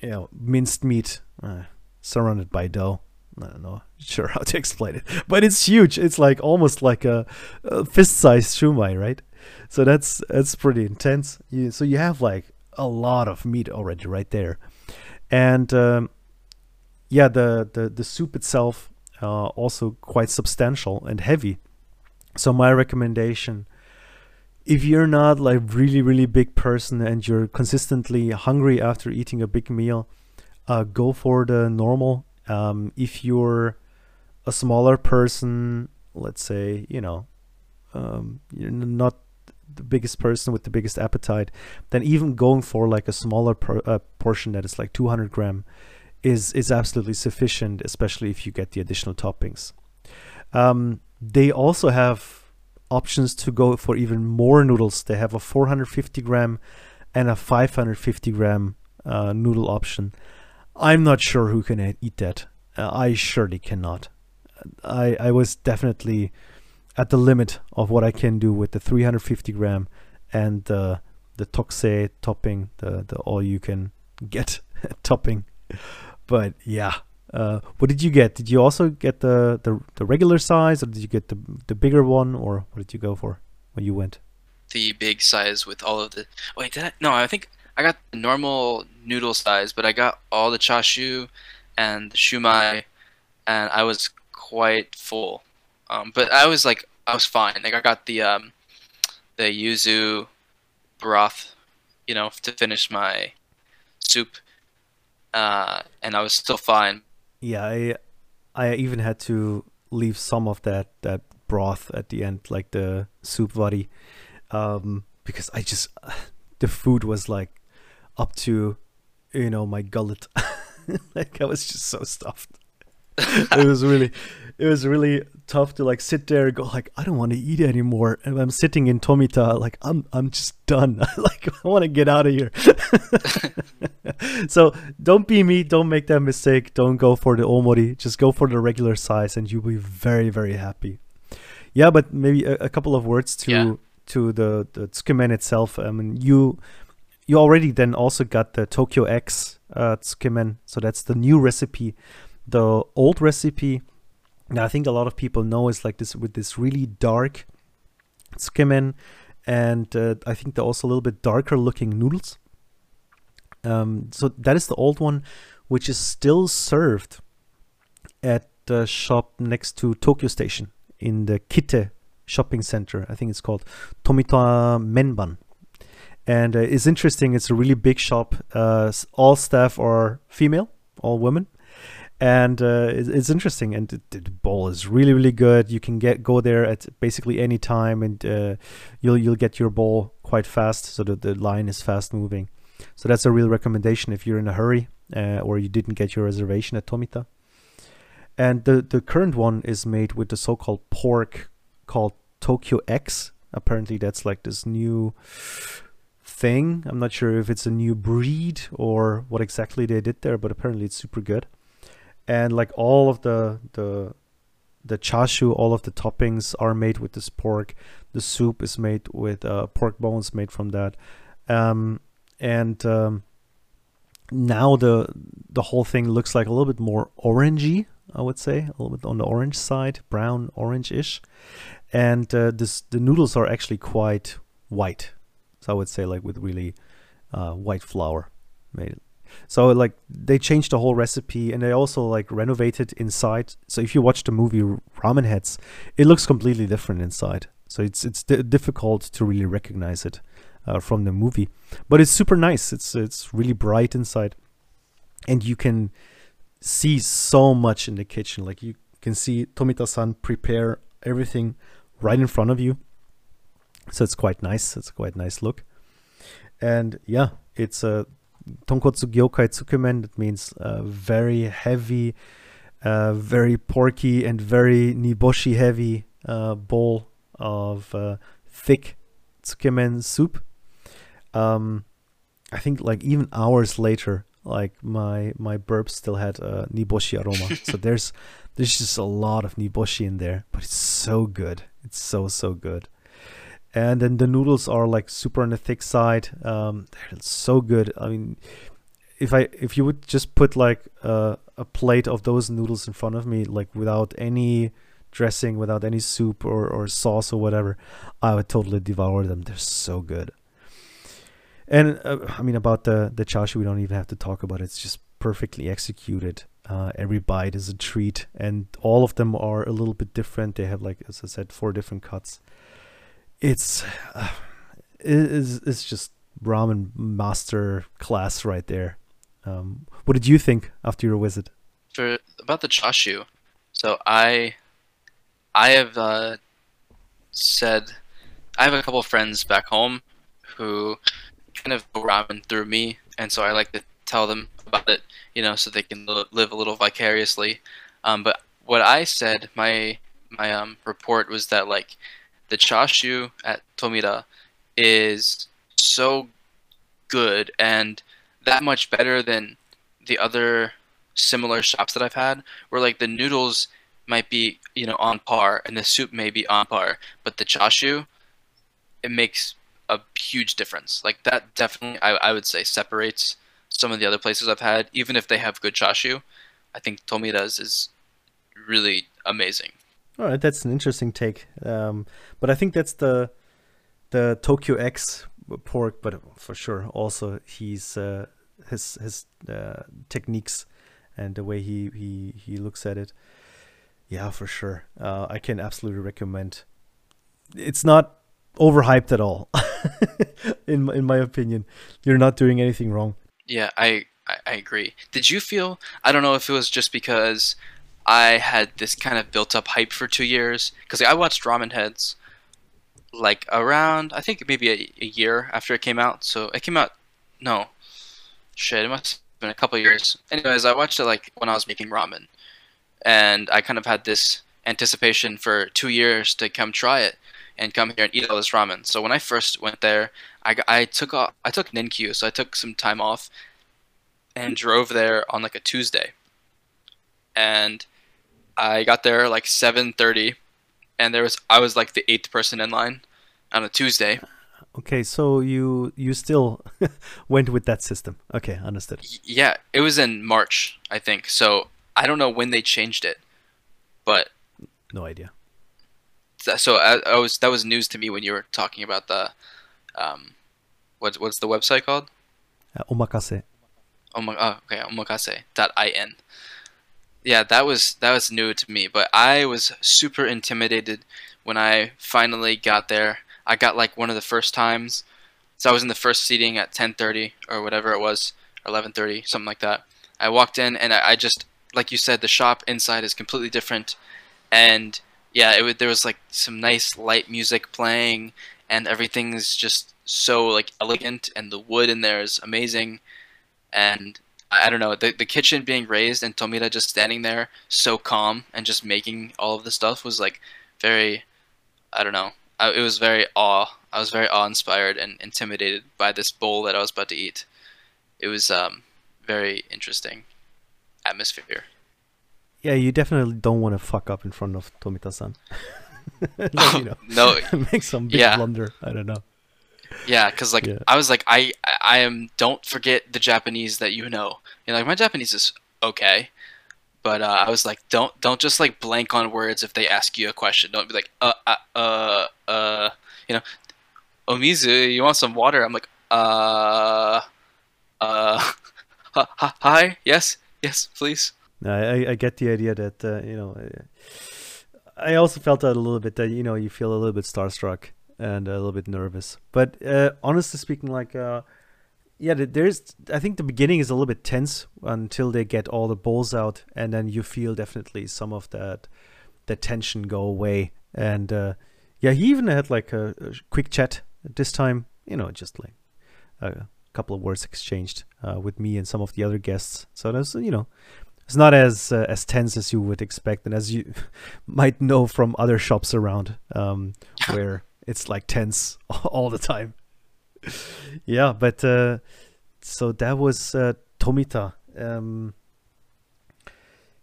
you know minced meat uh, surrounded by dough. I don't know sure how to explain it, but it's huge. It's like almost like a, a fist-sized shumai, right? So that's that's pretty intense. You, so you have like a lot of meat already right there, and um, yeah, the the the soup itself uh, also quite substantial and heavy. So my recommendation, if you're not like really really big person and you're consistently hungry after eating a big meal, uh, go for the normal. Um, if you're a smaller person, let's say you know, um, you're not the biggest person with the biggest appetite, then even going for like a smaller uh, portion that is like 200 gram is is absolutely sufficient, especially if you get the additional toppings. Um, they also have options to go for even more noodles. They have a 450 gram and a 550 gram uh, noodle option. I'm not sure who can eat that. Uh, I surely cannot. I I was definitely at the limit of what I can do with the 350 gram and the the tokusei topping, the the all you can get topping. But yeah, uh, what did you get? Did you also get the, the the regular size, or did you get the the bigger one, or what did you go for when you went? The big size with all of the. Wait, did I? No, I think I got the normal noodle size, but I got all the chashu and the shumai, and I was quite full. Um, but I was like, I was fine. Like I got the um, the yuzu broth, you know, to finish my soup, uh, and I was still fine. Yeah, I I even had to leave some of that that broth at the end, like the soup body, um, because I just the food was like up to you know my gullet. like I was just so stuffed. it was really it was really tough to like sit there and go like I don't want to eat anymore. And I'm sitting in Tomita like I'm I'm just done. like I want to get out of here. so don't be me. Don't make that mistake. Don't go for the omori. Just go for the regular size, and you'll be very very happy. Yeah, but maybe a, a couple of words to Yeah. to the the tsukemen itself. I mean you you already then also got the Tokyo X uh, tsukemen. So that's the new recipe. The old recipe, now I think a lot of people know it's like this with this really dark tsukemen, and uh, I think they're also a little bit darker looking noodles. Um, so that is the old one, which is still served at the shop next to Tokyo Station in the KITTE shopping center. I think it's called Tomita Menban and uh, it's interesting. It's a really big shop. Uh, all staff are female, all women, and uh, it's, it's interesting. And the, the bowl is really, really good. You can get go there at basically any time, and uh, you'll you'll get your bowl quite fast. So that the line is fast moving. So that's a real recommendation if you're in a hurry uh, or you didn't get your reservation at Tomita. And the the current one is made with the so-called pork called Tokyo X. Apparently, that's like this new thing. I'm not sure if it's a new breed or what exactly they did there, but apparently it's super good. And like all of the the the chashu, all of the toppings are made with this pork. The soup is made with uh, pork bones made from that. Um, and um, now the the whole thing looks like a little bit more orangey, I would say, a little bit on the orange side, brown orange-ish. And uh, this the noodles are actually quite white, so I would say like with really uh, white flour made. So like they changed the whole recipe and they also like renovated inside. So if you watch the movie Ramen Heads, it looks completely different inside. So it's it's di- difficult to really recognize it uh, from the movie, but it's super nice. It's it's really bright inside, and you can see so much in the kitchen. Like you can see Tomita-san prepare everything right in front of you. So it's quite nice. It's a quite nice look. And yeah, it's a tonkotsu gyokai tsukemen. That means uh, very heavy, uh, very porky, and very niboshi heavy uh, bowl of uh, thick tsukemen soup. Um, I think like even hours later, like my my burp still had a niboshi aroma. so there's there's just a lot of niboshi in there, but it's so good. It's so so good. And then the noodles are like super on the thick side. Um, they're so good. I mean, if I if you would just put like a, a plate of those noodles in front of me, like without any dressing, without any soup or, or sauce or whatever, I would totally devour them. They're so good. And uh, I mean about the the chashu, we don't even have to talk about it. It's just perfectly executed. Uh, every bite is a treat, and all of them are a little bit different. They have like, as I said, four different cuts. It's uh, it is it's just ramen master class right there. Um, what did you think after your visit? For about the chashu, so I I have uh, said I have a couple friends back home who kind of go ramen through me, and so I like to tell them about it, you know, so they can live a little vicariously. Um, but what I said, my my um, report was that like the chashu at Tomita is so good and that much better than the other similar shops that I've had, where like the noodles might be you know on par and the soup may be on par, but the chashu it makes a huge difference. Like that definitely I, I would say separates some of the other places I've had, even if they have good chashu. I think Tomita's is really amazing. All right, that's an interesting take. Um, but I think that's the the Tokyo X pork, but for sure also he's uh, his his uh, techniques and the way he, he he looks at it. Yeah, for sure. Uh, I can absolutely recommend. It's not overhyped at all. in in my opinion, you're not doing anything wrong. Yeah, I, I I agree. Did you feel? I don't know if it was just because I had this kind of built up hype for two years because I watched Ramen Heads like around I think maybe a, a, year after it came out. So it came out no shit, it must have been a couple years. Anyways, I watched it like when I was making ramen. And I kind of had this anticipation for two years to come try it and come here and eat all this ramen. So when I first went there, I, I took off, I took nenkyu, so I took some time off and drove there on like a Tuesday. And I got there like 7:30 and there was I was like the eighth person in line on a Tuesday. Okay, so you you still went with that system. Okay, understood. Yeah, it was in March, I think. So I don't know when they changed it, but no idea. So I, I was that was news to me when you were talking about the, um, what's what's the website called? Uh, omakase. Oh oh, okay, omakase dot in yeah, that was that was new to me, but I was super intimidated when I finally got there. I got like one of the first times, so I was in the first seating at 10:30 or whatever it was, 11:30, something like that. I walked in and I, I, just, like you said, the shop inside is completely different, and yeah, it there was like some nice light music playing, and everything is just so like elegant, and the wood in there is amazing, and I don't know the the kitchen being raised and Tomita just standing there so calm and just making all of the stuff was like very I don't know I, it was very awe I was very awe inspired and intimidated by this bowl that I was about to eat it was um very interesting atmosphere yeah you definitely don't want to fuck up in front of Tomita-san like, you know, no make some big yeah. blunder I don't know yeah, because like yeah. I was like I I am don't forget the Japanese that you know. You know, like my Japanese is okay, but uh, I was like don't don't just like blank on words if they ask you a question. Don't be like uh uh uh, uh you know, Omizu, you want some water? I'm like uh uh hi yes yes please. I I get the idea that uh, you know. I also felt that a little bit that you know you feel a little bit starstruck and a little bit nervous. But uh, honestly speaking, like, uh, yeah, there's. I think the beginning is a little bit tense until they get all the balls out, and then you feel definitely some of that, the tension go away. And uh, yeah, he even had like a, a, quick chat this time. You know, just like a couple of words exchanged uh, with me and some of the other guests. So that's you know. It's not as uh, as tense as you would expect, and as you might know from other shops around, um, where it's like tense all the time. yeah, but uh, so that was uh, Tomita. Um,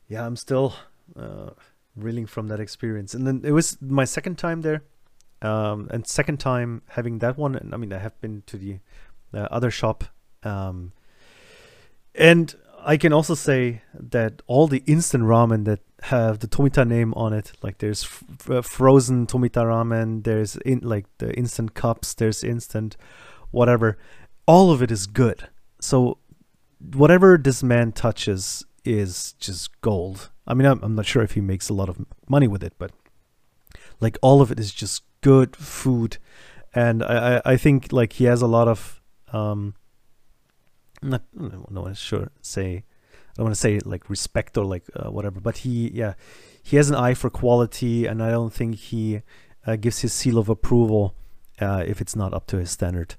yeah, I'm still uh, reeling from that experience. And then it was my second time there, um, and second time having that one. And I mean, I have been to the uh, other shop, um, and I can also say that all the instant ramen that have the Tomita name on it, like there's f- f- frozen Tomita ramen, there's in like the instant cups, there's instant whatever, all of it is good. So whatever this man touches is just gold. I mean, I'm, I'm not sure if he makes a lot of money with it, but like all of it is just good food, and I I, I think like he has a lot of um. Not, I don't know, sure say I don't want to say like respect or like uh, whatever, but he yeah he has an eye for quality, and I don't think he uh, gives his seal of approval uh, if it's not up to his standard.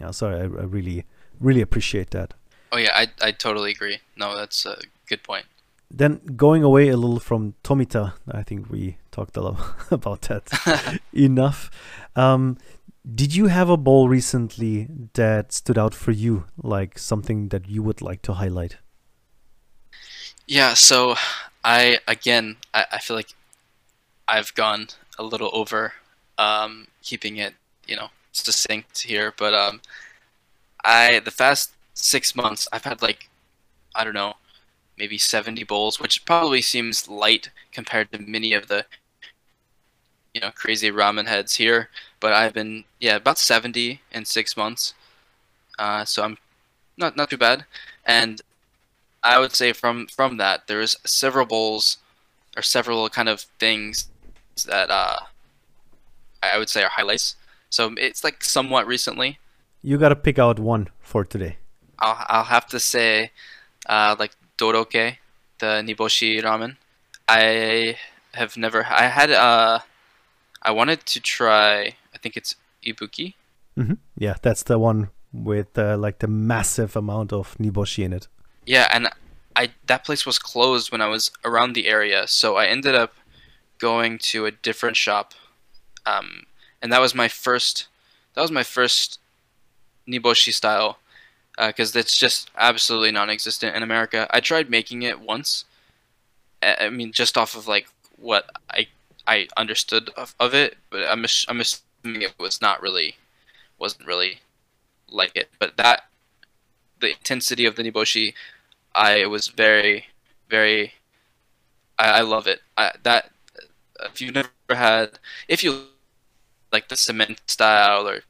Yeah, sorry, I, I really really appreciate that. Oh yeah, I I totally agree. No, that's a good point. Then going away a little from Tomita, I think we talked a lot about that enough. Um, did you have a bowl recently that stood out for you, like something that you would like to highlight? Yeah, so I again I, I feel like I've gone a little over um, keeping it, you know, succinct here, but um, I the past six months I've had like I don't know maybe 70 bowls, which probably seems light compared to many of the you know crazy ramen heads here. But I've been yeah about 70 in six months, uh, so I'm not not too bad. And I would say from from that there's several bowls or several kind of things that uh, I would say are highlights. So it's like somewhat recently. You got to pick out one for today. I'll I'll have to say uh, like Doroke, the Niboshi ramen. I have never I had uh I wanted to try I think it's Ibuki. Mm-hmm. Yeah, that's the one with uh, like the massive amount of Niboshi in it. Yeah, and I that place was closed when I was around the area, so I ended up going to a different shop, um, and that was my first. That was my first niboshi style, because uh, it's just absolutely non-existent in America. I tried making it once. I mean, just off of like what I I understood of, of it, but I'm I'm assuming it was not really wasn't really like it. But that the intensity of the niboshi I was very, very. I, I love it. I, that if you've never had, if you like the cement style or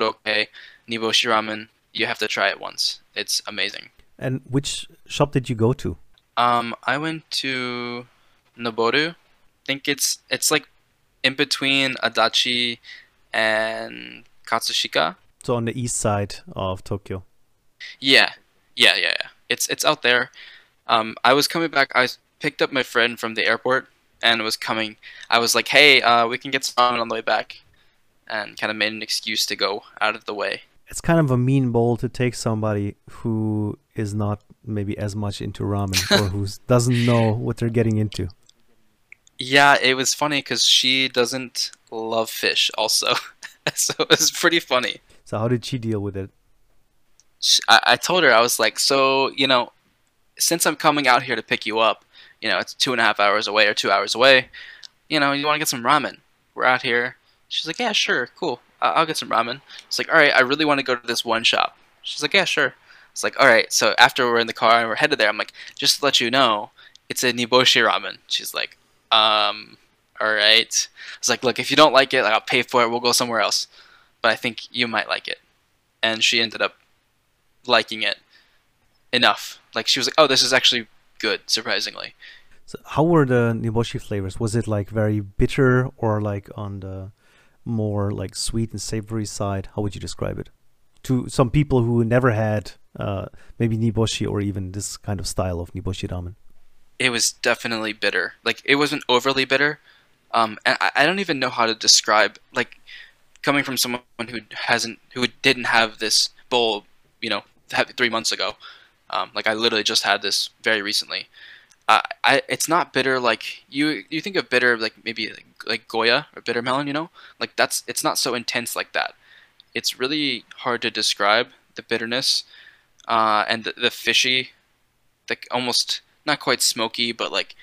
okay, Niboshi ramen, you have to try it once. It's amazing. And which shop did you go to? Um, I went to Noboru. I think it's it's like in between Adachi and Katsushika. So on the east side of Tokyo. Yeah, yeah, yeah, yeah. It's it's out there. Um, I was coming back. I picked up my friend from the airport and was coming. I was like, "Hey, uh, we can get some on the way back," and kind of made an excuse to go out of the way. It's kind of a mean bowl to take somebody who is not maybe as much into ramen or who doesn't know what they're getting into. Yeah, it was funny because she doesn't love fish, also, so it was pretty funny. So how did she deal with it? I, I told her I was like, so you know, since I'm coming out here to pick you up, you know, it's two and a half hours away or two hours away. You know, you want to get some ramen? We're out here. She's like, yeah, sure, cool. I'll get some ramen. It's like, all right, I really want to go to this one shop. She's like, yeah, sure. It's like, all right. So after we're in the car and we're headed there, I'm like, just to let you know, it's a Niboshi ramen. She's like, um, all right. It's like, look, if you don't like it, like, I'll pay for it. We'll go somewhere else. But I think you might like it. And she ended up liking it enough. Like she was like, "Oh, this is actually good," surprisingly. So how were the niboshi flavors? Was it like very bitter or like on the more like sweet and savory side? How would you describe it to some people who never had uh, maybe niboshi or even this kind of style of niboshi ramen? It was definitely bitter. Like it wasn't overly bitter. Um, and I, I don't even know how to describe like coming from someone who hasn't who didn't have this bowl, you know, three months ago. Um, like I literally just had this very recently. Uh, I it's not bitter like you you think of bitter like maybe like, like Goya or bitter melon, you know? Like that's it's not so intense like that. It's really hard to describe the bitterness, uh, and the, the fishy, the almost not quite smoky, but like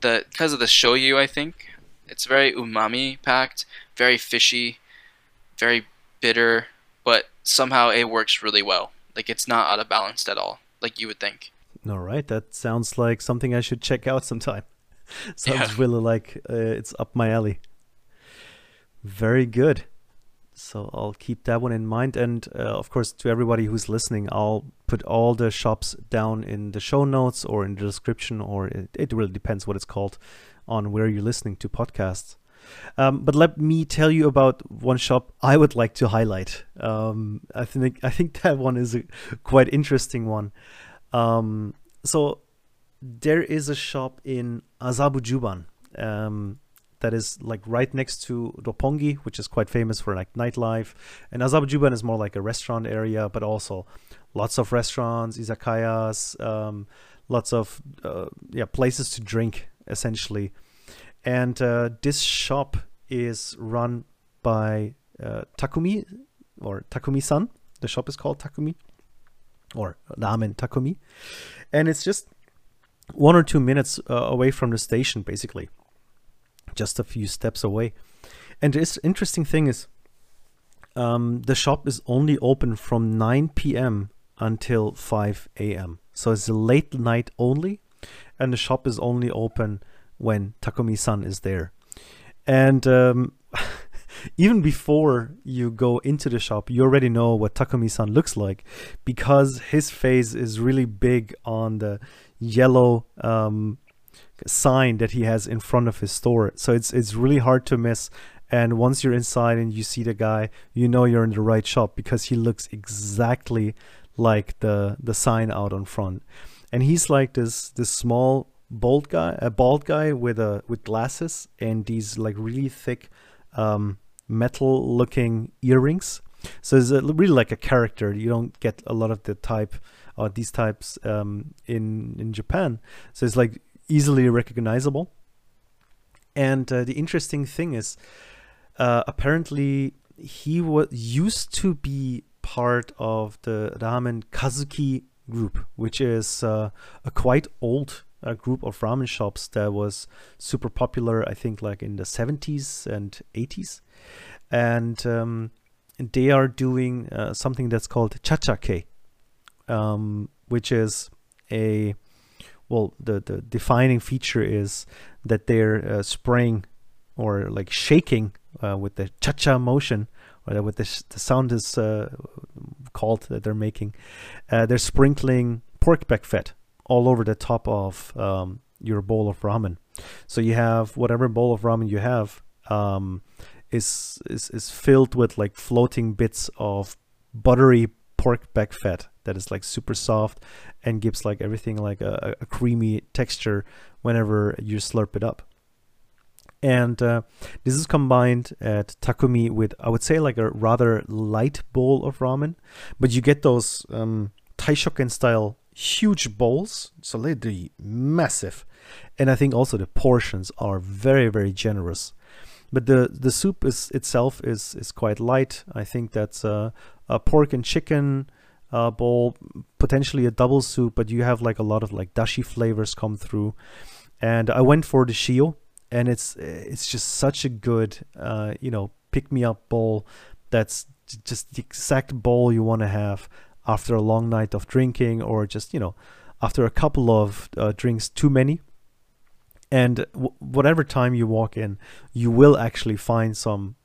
the because of the shoyu, I think it's very umami packed, very fishy, very bitter, but somehow it works really well. Like it's not out of balance at all, like you would think. All right, that sounds like something I should check out sometime. sounds Yeah. really like uh, it's up my alley. Very good. So I'll keep that one in mind. And uh, of course, to everybody who's listening, I'll put all the shops down in the show notes or in the description, or it, it really depends what it's called on where you're listening to podcasts. Um, but let me tell you about one shop I would like to highlight. Um, I think I think that one is a quite interesting one. Um, so there is a shop in Azabu Juban um, that is like right next to Roppongi, which is quite famous for like nightlife. And Azabu Juban is more like a restaurant area, but also lots of restaurants, izakayas, um, lots of uh, yeah places to drink essentially. And uh, this shop is run by uh, Takumi or Takumi-san. The shop is called Takumi or Ramen Takumi, and it's just one or two minutes uh, away from the station, basically, just a few steps away. And this interesting thing is, um, the shop is only open from 9 p.m. until 5 a.m. So it's late night only, and the shop is only open when Takumi-san is there. And um, even before you go into the shop, you already know what Takumi-san looks like because his face is really big on the yellow um, sign that he has in front of his store. So it's it's really hard to miss. And once you're inside and you see the guy, you know you're in the right shop because he looks exactly like the the sign out on front. And he's like this this small bald guy, a bald guy with a with glasses and these like really thick um, metal looking earrings. So it's a, really like a character. You don't get a lot of the type or these types um, in in Japan. So it's like easily recognizable. And uh, the interesting thing is, uh, apparently he was used to be part of the ramen Kazuki group, which is uh, a quite old uh, group of ramen shops that was super popular. I think like in the 70s and 80s, and um, they are doing uh, something that's called chachake, um, which is a well, the, the defining feature is that they're uh, spraying or like shaking uh, with the cha-cha motion, or with the, the sound is uh, called that they're making. Uh, they're sprinkling pork back fat all over the top of um, your bowl of ramen. So you have whatever bowl of ramen you have um, is, is is filled with like floating bits of buttery pork back fat that is like super soft and gives like everything like a, a creamy texture whenever you slurp it up. And uh, this is combined at Takumi with, I would say, like a rather light bowl of ramen, but you get those um, Taishoken style huge bowls, so literally massive. And I think also the portions are very, very generous. But the, the soup is itself is is quite light. I think that's a, a pork and chicken uh, bowl, potentially a double soup, but you have like a lot of like dashi flavors come through. And I went for the shio, and it's it's just such a good uh, you know pick me up bowl. That's just the exact bowl you want to have after a long night of drinking, or just you know after a couple of uh, drinks too many. And w- whatever time you walk in, you will actually find some,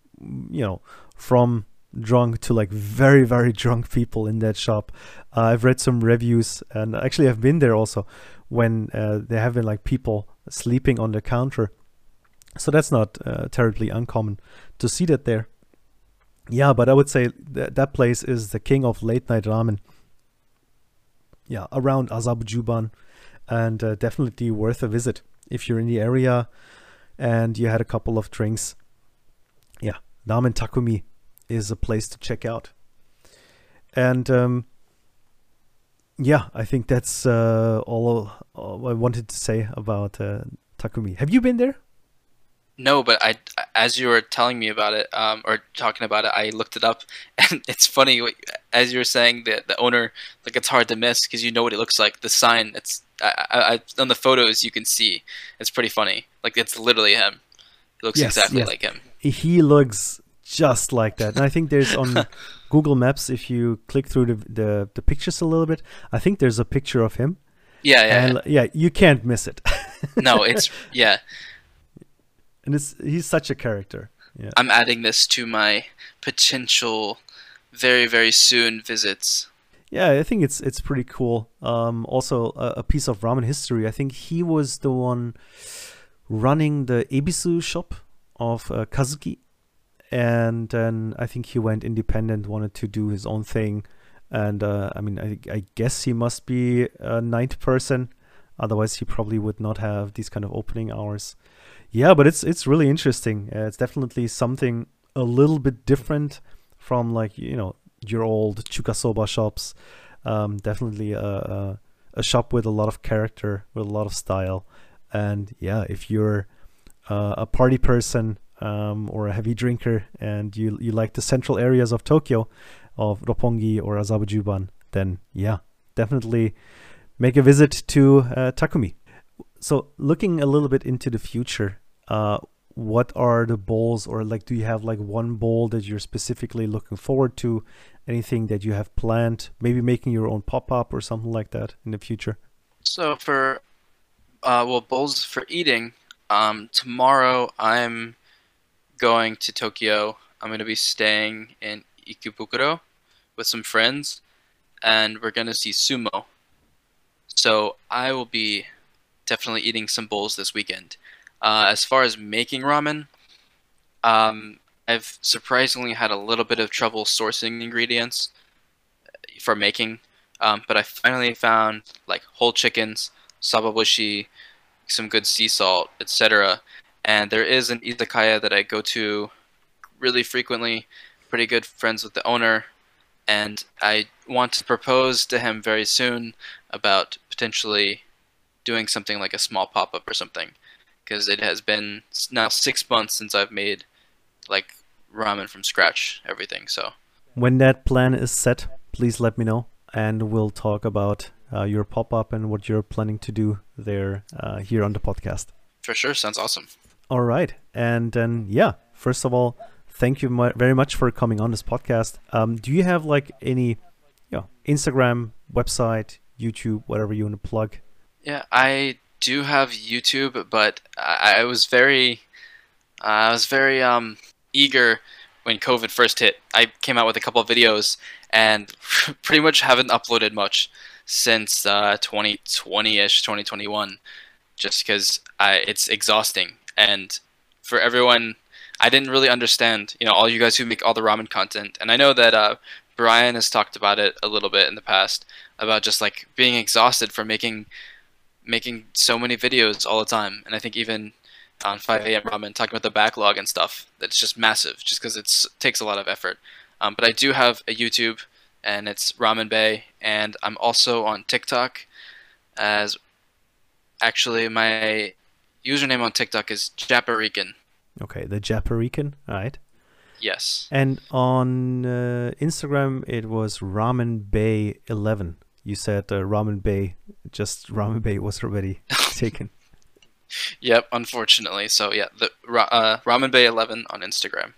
you know, from drunk to like very very drunk people in that shop. Uh, I've read some reviews, and actually I've been there also when uh, there have been like people sleeping on the counter. So that's not uh, terribly uncommon to see that there. Yeah, but I would say that that place is the king of late night ramen. Yeah, around Azabujuban, and uh, definitely worth a visit if you're in the area and you had a couple of drinks. Yeah, Ramen Takumi is a place to check out. And um, yeah, I think that's uh, all, all I wanted to say about uh, Takumi. Have you been there? No, but I, as you were telling me about it, um, or talking about it, I looked it up, and it's funny. As you were saying, the the owner, like it's hard to miss because you know what it looks like. The sign, it's I, I, on the photos you can see. It's pretty funny. Like it's literally him. It looks Yes, exactly yes. like him. he looks just like that. And I think there's on Google Maps if you click through the, the the pictures a little bit, I think there's a picture of him. Yeah, yeah. And yeah, you can't miss it. no, it's yeah. And it's he's such a character. Yeah. I'm adding this to my potential, very very soon visits. Yeah, I think it's it's pretty cool. Um, also, a, a piece of ramen history. I think he was the one running the Ebisu shop of uh, Kazuki, and then I think he went independent, wanted to do his own thing, and uh, I mean, I, I guess he must be a ninth person. Otherwise, he probably would not have these kind of opening hours. Yeah, but it's it's really interesting. Uh, it's definitely something a little bit different from like you know your old chukasoba shops. Um, definitely a, a a shop with a lot of character, with a lot of style, and yeah, if you're uh, a party person um, or a heavy drinker and you you like the central areas of Tokyo, of Roppongi or Azabujuban, then yeah, definitely make a visit to uh, Takumi. So looking a little bit into the future, uh, what are the bowls or like do you have like one bowl that you're specifically looking forward to? Anything that you have planned? Maybe making your own pop up or something like that in the future. So for, uh, well, bowls for eating. Um, tomorrow I'm going to Tokyo. I'm going to be staying in Ikebukuro with some friends, and we're going to see sumo. So I will be definitely eating some bowls this weekend. Uh, as far as making ramen, um, I've surprisingly had a little bit of trouble sourcing ingredients for making, um, but I finally found like whole chickens, sababushi, some good sea salt, etc. And there is an izakaya that I go to really frequently. Pretty good friends with the owner, and I want to propose to him very soon about potentially doing something like a small pop up or something, because it has been now six months since I've made like ramen from scratch, everything. So When that plan is set, please let me know, and we'll talk about uh, your pop up and what you're planning to do there uh, here on the podcast. for sure, sounds awesome. All right, and then yeah, first of all, thank you mu- very much for coming on this podcast. Um, do you have like any, you know, Instagram, website, YouTube, whatever you want to plug? Yeah, I do have YouTube, but I, I was very, uh, I was very um, eager when COVID first hit. I came out with a couple of videos and pretty much haven't uploaded much since uh, 2020ish, 2021, just because I it's exhausting and for everyone. I didn't really understand, you know, all you guys who make all the ramen content, and I know that uh, Brian has talked about it a little bit in the past about just like being exhausted from making making so many videos all the time, and I think even on 5 a.m. ramen talking about the backlog and stuff that's just massive, just because it takes a lot of effort. Um, but I do have a YouTube, and it's Ramen Bay, and I'm also on TikTok, as actually my username on TikTok is Japarican. Okay, the Japarican, all right. Yes. And on uh, Instagram, it was Ramen Bay 11. You said uh, Ramen Bay, just Ramen Bay was already taken. Yep. Unfortunately, so yeah, the uh, Ramen Bay 11 on Instagram.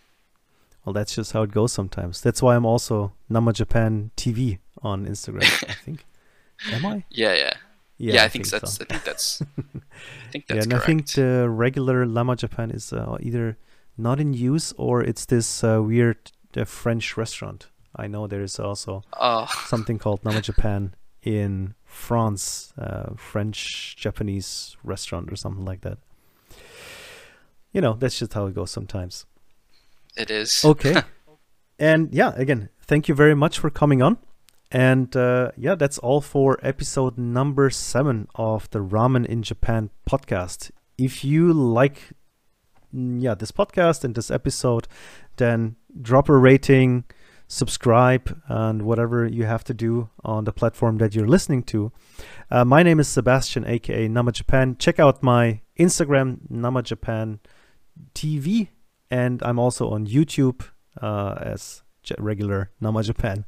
Well, that's just how it goes sometimes. That's why I'm also Nama Japan TV on Instagram. I think. Am I? Yeah, yeah, yeah. I, think, that's. so. I think that's. I think yeah, that's and I think the regular Nama Japan is uh, either not in use or it's this uh, weird uh, French restaurant. I know there is also oh, something called Nama Japan in France, uh, French Japanese restaurant or something like that. You know, that's just how it goes sometimes. it is. Okay. and yeah, again, thank you very much for coming on. And uh, yeah, that's all for episode number seven of the Ramen in Japan podcast. If you like, mm, yeah, this podcast and this episode, then drop a rating, subscribe, and whatever you have to do on the platform that you're listening to. Uh, my name is Sebastian, aka Nama Japan. Check out my Instagram, Nama Japan TV, and I'm also on YouTube uh, as regular Nama Japan.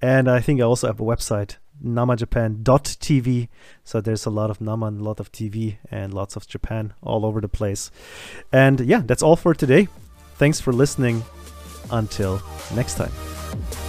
And I think I also have a website, namajapan.tv. So there's a lot of Nama and a lot of TV and lots of Japan all over the place. And yeah, that's all for today. Thanks for listening. Until next time. Bye.